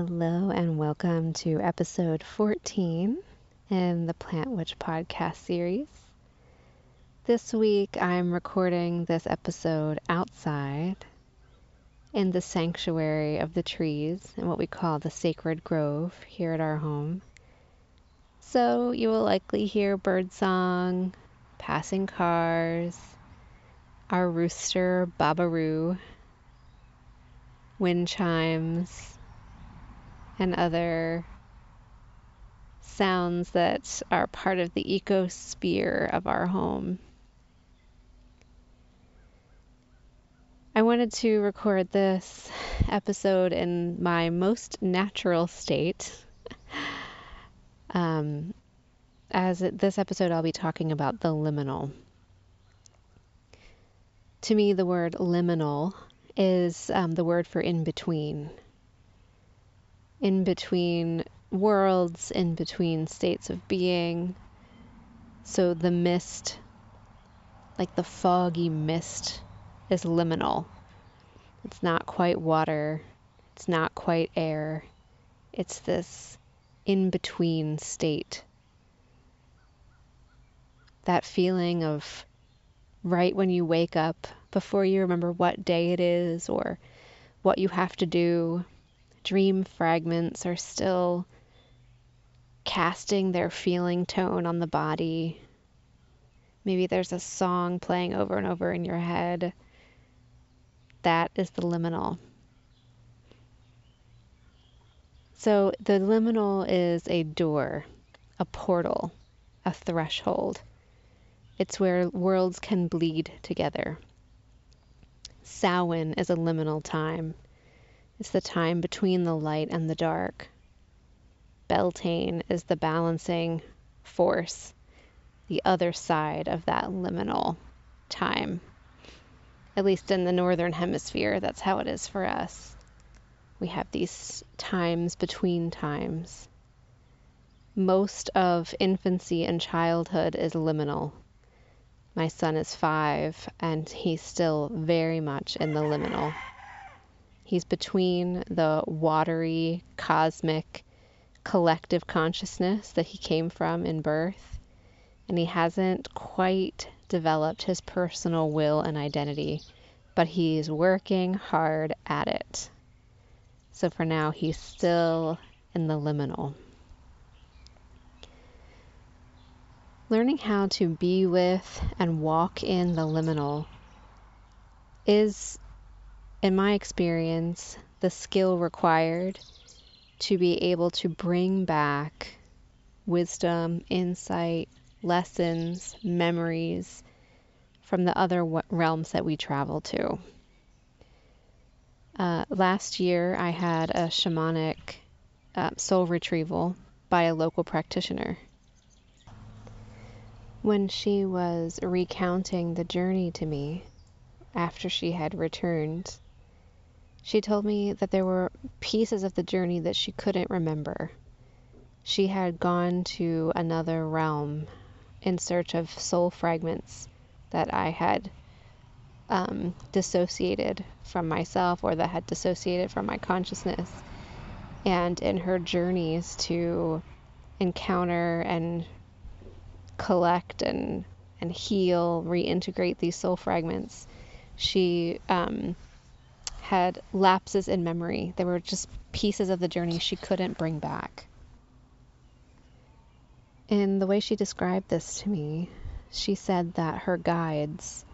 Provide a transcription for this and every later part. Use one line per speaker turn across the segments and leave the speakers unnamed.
Hello, and welcome to episode 14 in the Plant Witch podcast series. This week I'm recording this episode outside in the sanctuary of the trees in what we call the sacred grove here at our home. So you will likely hear birdsong, passing cars, our rooster Babaroo, wind chimes, and other sounds that are part of the ecosphere of our home. I wanted to record this episode in my most natural state. um, as this episode, I'll be talking about the liminal. To me, the word liminal is um, the word for in between in between worlds, in between states of being. So the mist, like the foggy mist, is liminal. It's not quite water, it's not quite air. It's this in between state. That feeling of right when you wake up, before you remember what day it is or what you have to do, dream fragments are still casting their feeling tone on the body. Maybe there's a song playing over and over in your head. That is the liminal. So, the liminal is a door, a portal, a threshold. It's where worlds can bleed together. Samhain is a liminal time. It's the time between the light and the dark. Beltane is the balancing force, the other side of that liminal time. At least in the northern hemisphere, that's how it is for us. We have these times between times. Most of infancy and childhood is liminal. My son is five, and he's still very much in the liminal. He's between the watery, cosmic, collective consciousness that he came from in birth, and he hasn't quite developed his personal will and identity, but he's working hard at it. So for now, he's still in the liminal. Learning how to be with and walk in the liminal is in my experience, the skill required to be able to bring back wisdom, insight, lessons, memories from the other realms that we travel to. Uh, last year, I had a shamanic uh, soul retrieval by a local practitioner. When she was recounting the journey to me after she had returned, she told me that there were pieces of the journey that she couldn't remember. She had gone to another realm in search of soul fragments that I had um, dissociated from myself or that had dissociated from my consciousness. And in her journeys to encounter and collect and, and heal, reintegrate these soul fragments, she um, had lapses in memory. They were just pieces of the journey she couldn't bring back. In the way she described this to me, she said that her guides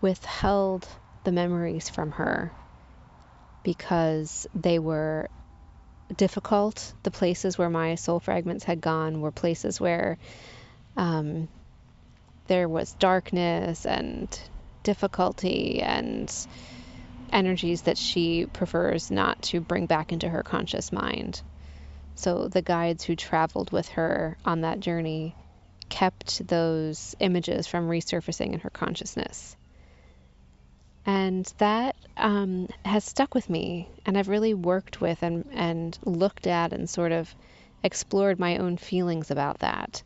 withheld the memories from her because they were difficult. The places where my soul fragments had gone were places where um, there was darkness and difficulty and energies that she prefers not to bring back into her conscious mind. So the guides who traveled with her on that journey kept those images from resurfacing in her consciousness. And that um, has stuck with me, and I've really worked with and, and looked at and sort of explored my own feelings about that,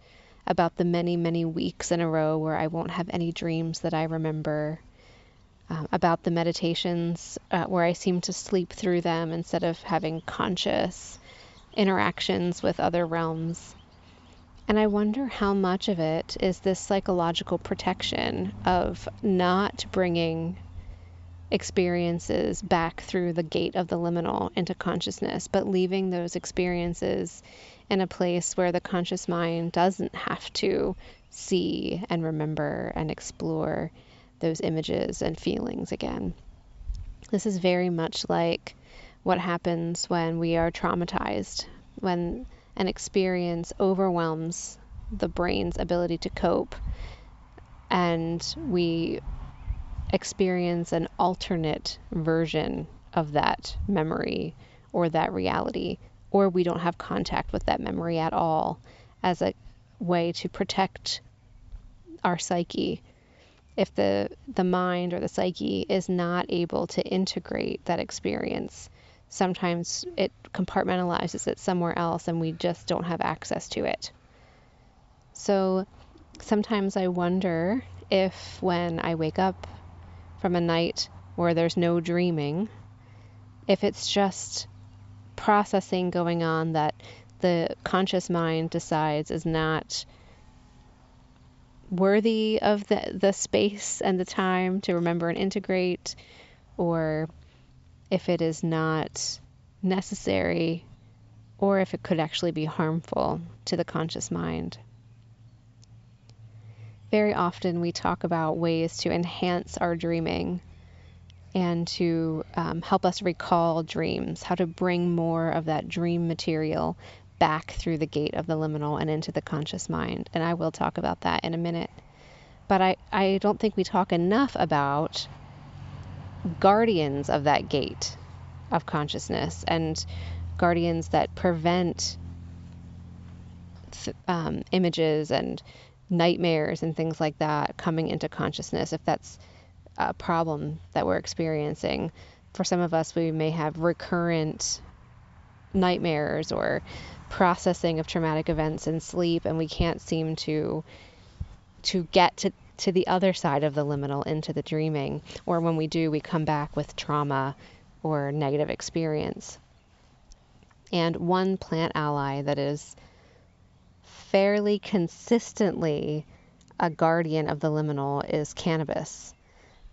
about the many, many weeks in a row where I won't have any dreams that I remember, um, about the meditations uh, where I seem to sleep through them instead of having conscious interactions with other realms. And I wonder how much of it is this psychological protection of not bringing experiences back through the gate of the liminal into consciousness, but leaving those experiences in a place where the conscious mind doesn't have to see and remember and explore those images and feelings again. This is very much like what happens when we are traumatized, when an experience overwhelms the brain's ability to cope, and we experience an alternate version of that memory or that reality, or we don't have contact with that memory at all as a way to protect our psyche. If the, the mind or the psyche is not able to integrate that experience, sometimes it compartmentalizes it somewhere else and we just don't have access to it. So sometimes I wonder if when I wake up from a night where there's no dreaming, if it's just processing going on that the conscious mind decides is not worthy of the, the space and the time to remember and integrate, or if it is not necessary, or if it could actually be harmful to the conscious mind. Very often we talk about ways to enhance our dreaming and to um, help us recall dreams, how to bring more of that dream material back through the gate of the liminal and into the conscious mind. And I will talk about that in a minute. But I, I don't think we talk enough about guardians of that gate of consciousness and guardians that prevent th- um, images and nightmares and things like that coming into consciousness if that's a problem that we're experiencing. For some of us, we may have recurrent nightmares or processing of traumatic events in sleep, and we can't seem to to get to to the other side of the liminal into the dreaming. Or when we do, we come back with trauma or negative experience. And one plant ally that is fairly consistently a guardian of the liminal is cannabis.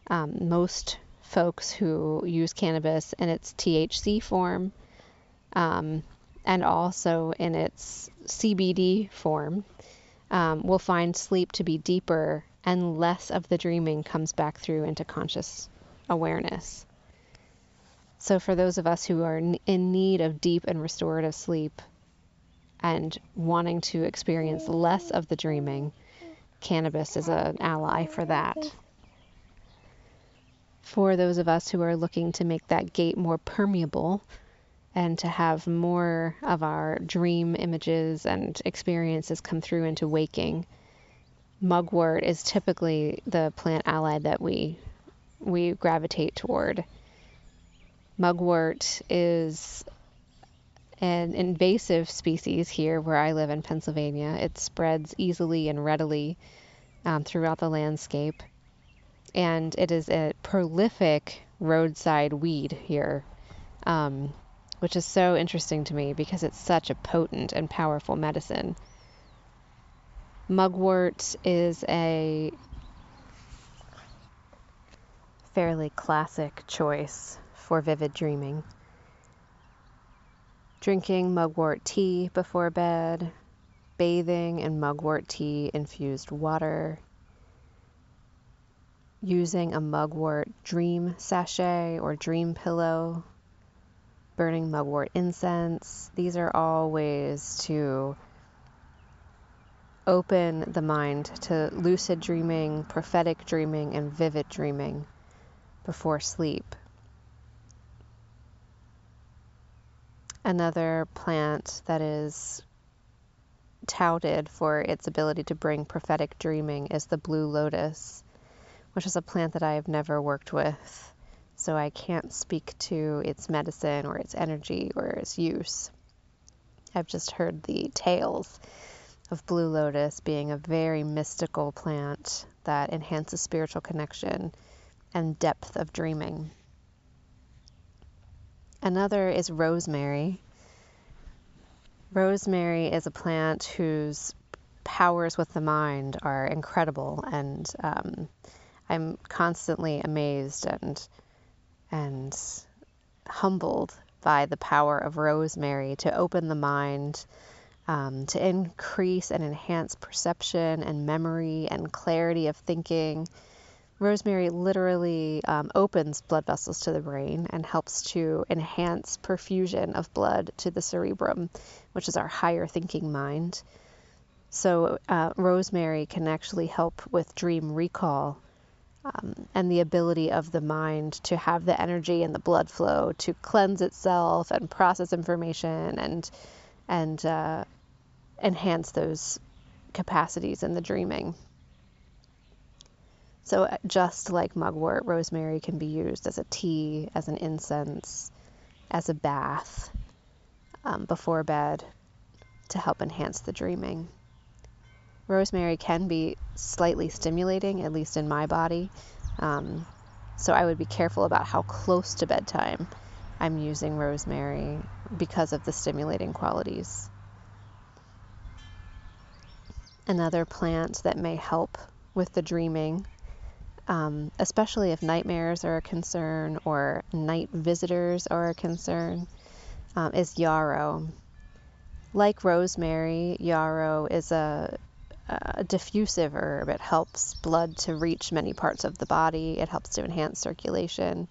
Um, most folks who use cannabis in its THC form um, and also in its CBD form um, will find sleep to be deeper and less of the dreaming comes back through into conscious awareness. So, for those of us who are in need of deep and restorative sleep, and wanting to experience less of the dreaming, cannabis is an ally for that. For those of us who are looking to make that gate more permeable and to have more of our dream images and experiences come through into waking, mugwort is typically the plant ally that we we gravitate toward. Mugwort is an invasive species here where I live in Pennsylvania. It spreads easily and readily um, throughout the landscape, and it is a prolific roadside weed here, um, which is so interesting to me because it's such a potent and powerful medicine. Mugwort is a fairly classic choice for vivid dreaming drinking mugwort tea before bed, bathing in mugwort tea infused water, using a mugwort dream sachet or dream pillow, burning mugwort incense. These are all ways to open the mind to lucid dreaming, prophetic dreaming, and vivid dreaming before sleep. Another plant that is touted for its ability to bring prophetic dreaming is the blue lotus, which is a plant that I have never worked with, so I can't speak to its medicine or its energy or its use. I've just heard the tales of blue lotus being a very mystical plant that enhances spiritual connection and depth of dreaming. Another is rosemary. Rosemary is a plant whose powers with the mind are incredible, and um, I'm constantly amazed and and humbled by the power of rosemary to open the mind, um, to increase and enhance perception and memory and clarity of thinking. Rosemary literally um, opens blood vessels to the brain and helps to enhance perfusion of blood to the cerebrum, which is our higher thinking mind. So, uh, rosemary can actually help with dream recall um, and the ability of the mind to have the energy and the blood flow to cleanse itself and process information and and uh, enhance those capacities in the dreaming. So uh, just like mugwort, rosemary can be used as a tea, as an incense, as a bath um, before bed to help enhance the dreaming. Rosemary can be slightly stimulating, at least in my body. Um, so I would be careful about how close to bedtime I'm using rosemary because of the stimulating qualities. Another plant that may help with the dreaming, um, especially if nightmares are a concern or night visitors are a concern, um, is yarrow. Like rosemary, yarrow is a a diffusive herb. It helps blood to reach many parts of the body, it helps to enhance circulation.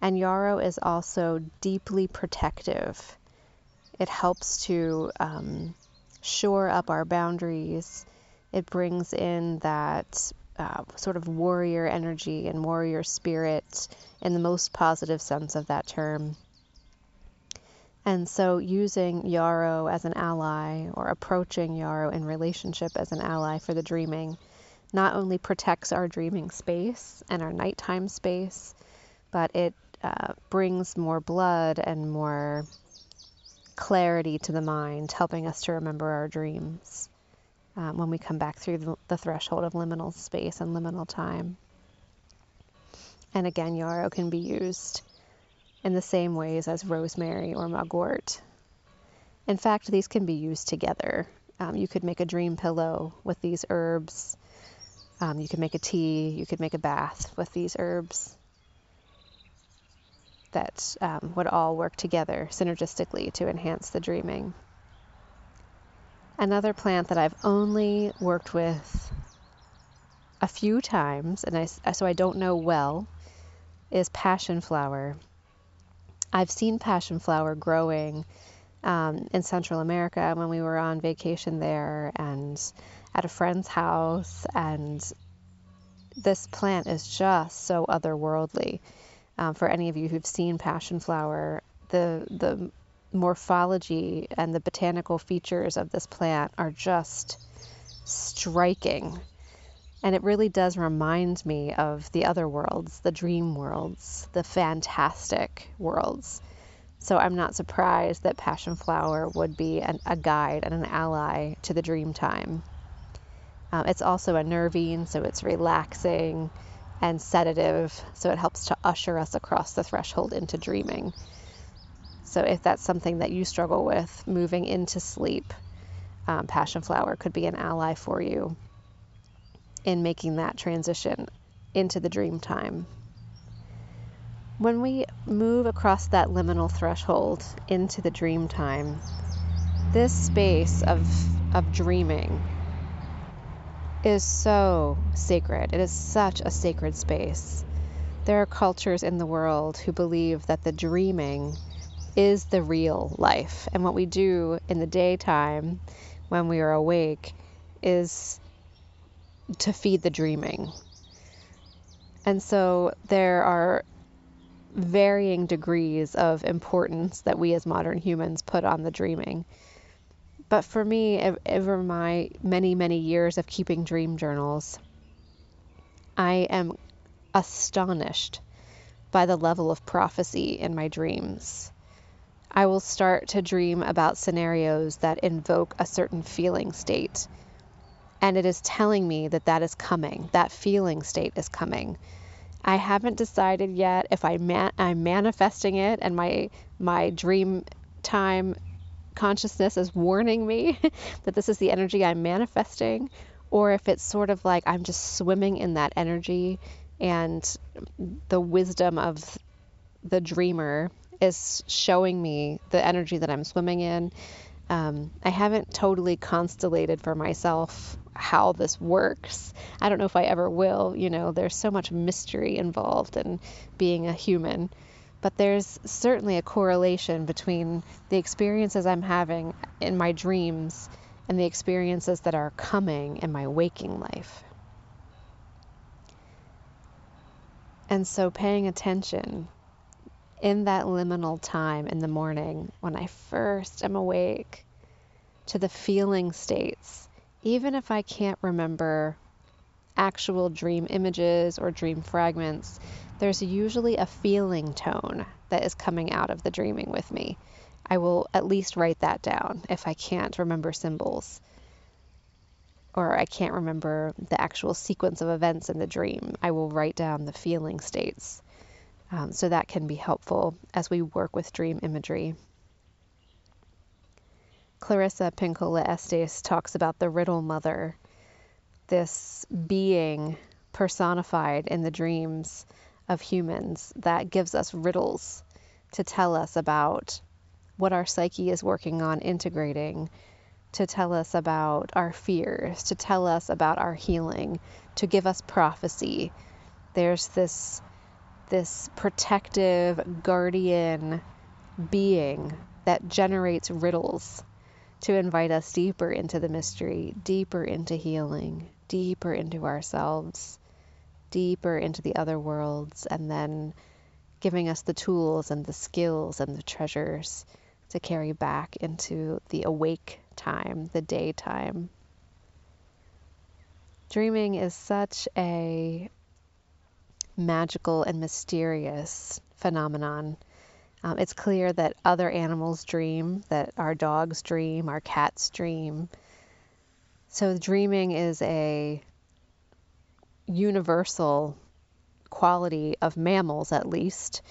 And yarrow is also deeply protective. It helps to um, shore up our boundaries. It brings in that uh, sort of warrior energy and warrior spirit in the most positive sense of that term. And so, using yarrow as an ally or approaching yarrow in relationship as an ally for the dreaming not only protects our dreaming space and our nighttime space, but it uh, brings more blood and more clarity to the mind, helping us to remember our dreams um, when we come back through the, the threshold of liminal space and liminal time. And again, yarrow can be used in the same ways as rosemary or mugwort. In fact, these can be used together. Um, you could make a dream pillow with these herbs. Um, you could make a tea. You could make a bath with these herbs that um, would all work together synergistically to enhance the dreaming. Another plant that I've only worked with a few times, and I, so I don't know well, is passion flower. I've seen passion flower growing um, in Central America when we were on vacation there and at a friend's house. And this plant is just so otherworldly. Um, for any of you who've seen passion flower, the the morphology and the botanical features of this plant are just striking. And it really does remind me of the other worlds, the dream worlds, the fantastic worlds. So I'm not surprised that Passion Flower would be an, a guide and an ally to the dream time. Um, it's also a nervine, so it's relaxing and sedative, so it helps to usher us across the threshold into dreaming. So if that's something that you struggle with moving into sleep, um, Passion Flower could be an ally for you in making that transition into the dream time. When we move across that liminal threshold into the dream time, this space of, of dreaming is so sacred. It is such a sacred space. There are cultures in the world who believe that the dreaming is the real life. And what we do in the daytime when we are awake is to feed the dreaming. And so there are varying degrees of importance that we as modern humans put on the dreaming. But for me, over my many, many years of keeping dream journals, I am astonished by the level of prophecy in my dreams. I will start to dream about scenarios that invoke a certain feeling state. And it is telling me that that is coming, that feeling state is coming. I haven't decided yet if I man- I'm manifesting it and my my dream time consciousness is warning me that this is the energy I'm manifesting or if it's sort of like I'm just swimming in that energy and the wisdom of the dreamer is showing me the energy that I'm swimming in. Um, I haven't totally constellated for myself how this works. I don't know if I ever will. You know, there's so much mystery involved in being a human. But there's certainly a correlation between the experiences I'm having in my dreams and the experiences that are coming in my waking life. And so paying attention in that liminal time in the morning when I first am awake to the feeling states, even if I can't remember actual dream images or dream fragments, there's usually a feeling tone that is coming out of the dreaming with me. I will at least write that down if I can't remember symbols or I can't remember the actual sequence of events in the dream. I will write down the feeling states um, so that can be helpful as we work with dream imagery. Clarissa Pinkola Estes talks about the riddle mother, this being personified in the dreams of humans that gives us riddles to tell us about what our psyche is working on integrating, to tell us about our fears, to tell us about our healing, to give us prophecy. There's this this protective guardian being that generates riddles to invite us deeper into the mystery, deeper into healing, deeper into ourselves, deeper into the other worlds, and then giving us the tools and the skills and the treasures to carry back into the awake time, the daytime. Dreaming is such a magical and mysterious phenomenon. Um, it's clear that other animals dream, that our dogs dream, our cats dream. So, dreaming is a universal quality of mammals, at least,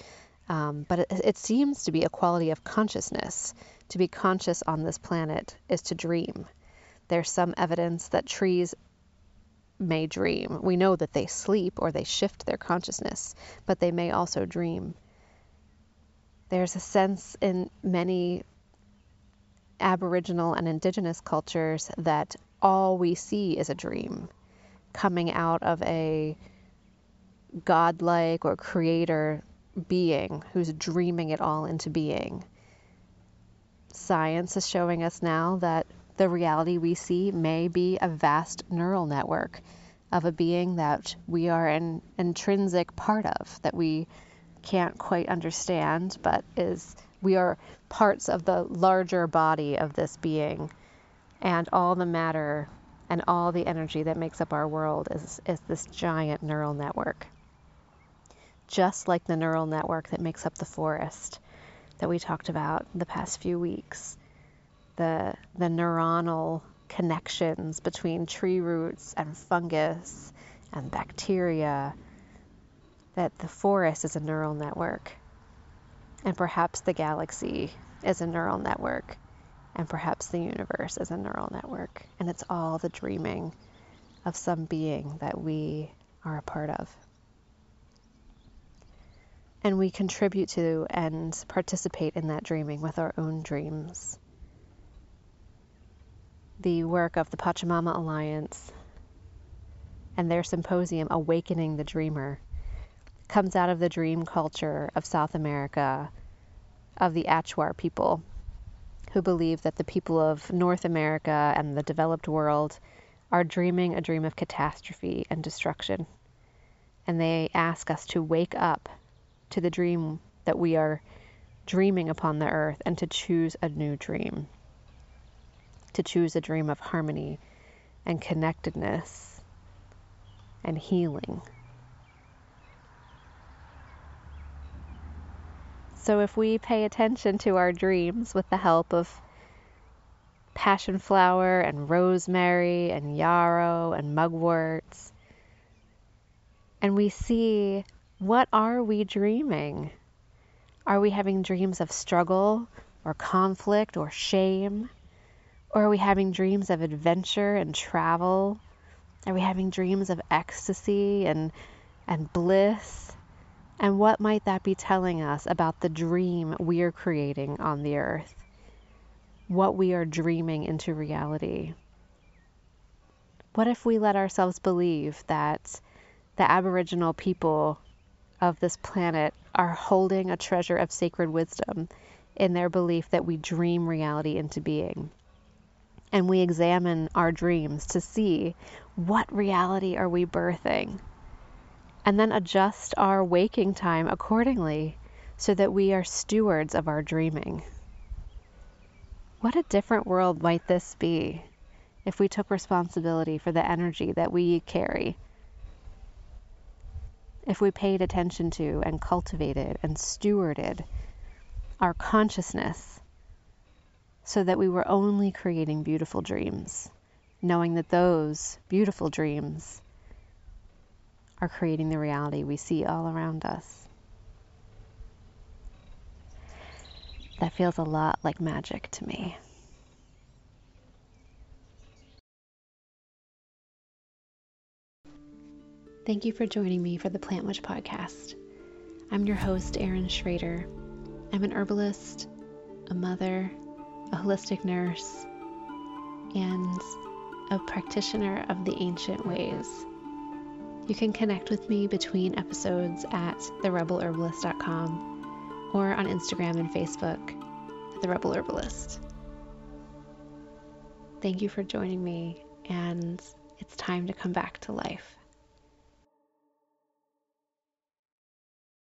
um, but it, it seems to be a quality of consciousness. To be conscious on this planet is to dream. There's some evidence that trees may dream. We know that they sleep or they shift their consciousness, but they may also dream. There's a sense in many Aboriginal and Indigenous cultures that all we see is a dream coming out of a godlike or creator being who's dreaming it all into being. Science is showing us now that the reality we see may be a vast neural network of a being that we are an intrinsic part of, that we can't quite understand, but is we are parts of the larger body of this being. And all the matter and all the energy that makes up our world is, is this giant neural network. Just like the neural network that makes up the forest that we talked about the past few weeks the, the neuronal connections between tree roots and fungus and bacteria, that the forest is a neural network. And perhaps the galaxy is a neural network. And perhaps the universe is a neural network. And it's all the dreaming of some being that we are a part of. And we contribute to and participate in that dreaming with our own dreams the work of the Pachamama Alliance and their symposium, Awakening the Dreamer, comes out of the dream culture of South America, of the Achuar people, who believe that the people of North America and the developed world are dreaming a dream of catastrophe and destruction. And they ask us to wake up to the dream that we are dreaming upon the earth and to choose a new dream. To choose a dream of harmony and connectedness and healing. So, if we pay attention to our dreams with the help of passion flower and rosemary and yarrow and mugworts, and we see what are we dreaming? Are we having dreams of struggle or conflict or shame? Or are we having dreams of adventure and travel? Are we having dreams of ecstasy and, and bliss? And what might that be telling us about the dream we are creating on the earth? What we are dreaming into reality? What if we let ourselves believe that the Aboriginal people of this planet are holding a treasure of sacred wisdom in their belief that we dream reality into being. And we examine our dreams to see what reality are we birthing. And then adjust our waking time accordingly so that we are stewards of our dreaming. What a different world might this be if we took responsibility for the energy that we carry if we paid attention to and cultivated and stewarded our consciousness so that we were only creating beautiful dreams, knowing that those beautiful dreams are creating the reality we see all around us. That feels a lot like magic to me. Thank you for joining me for the Plant Witch podcast. I'm your host, Erin Schrader. I'm an herbalist, a mother, a holistic nurse, and a practitioner of the ancient ways. You can connect with me between episodes at therebelherbalist.com or on Instagram and Facebook at The Rebel Herbalist. Thank you for joining me, and it's time to come back to life.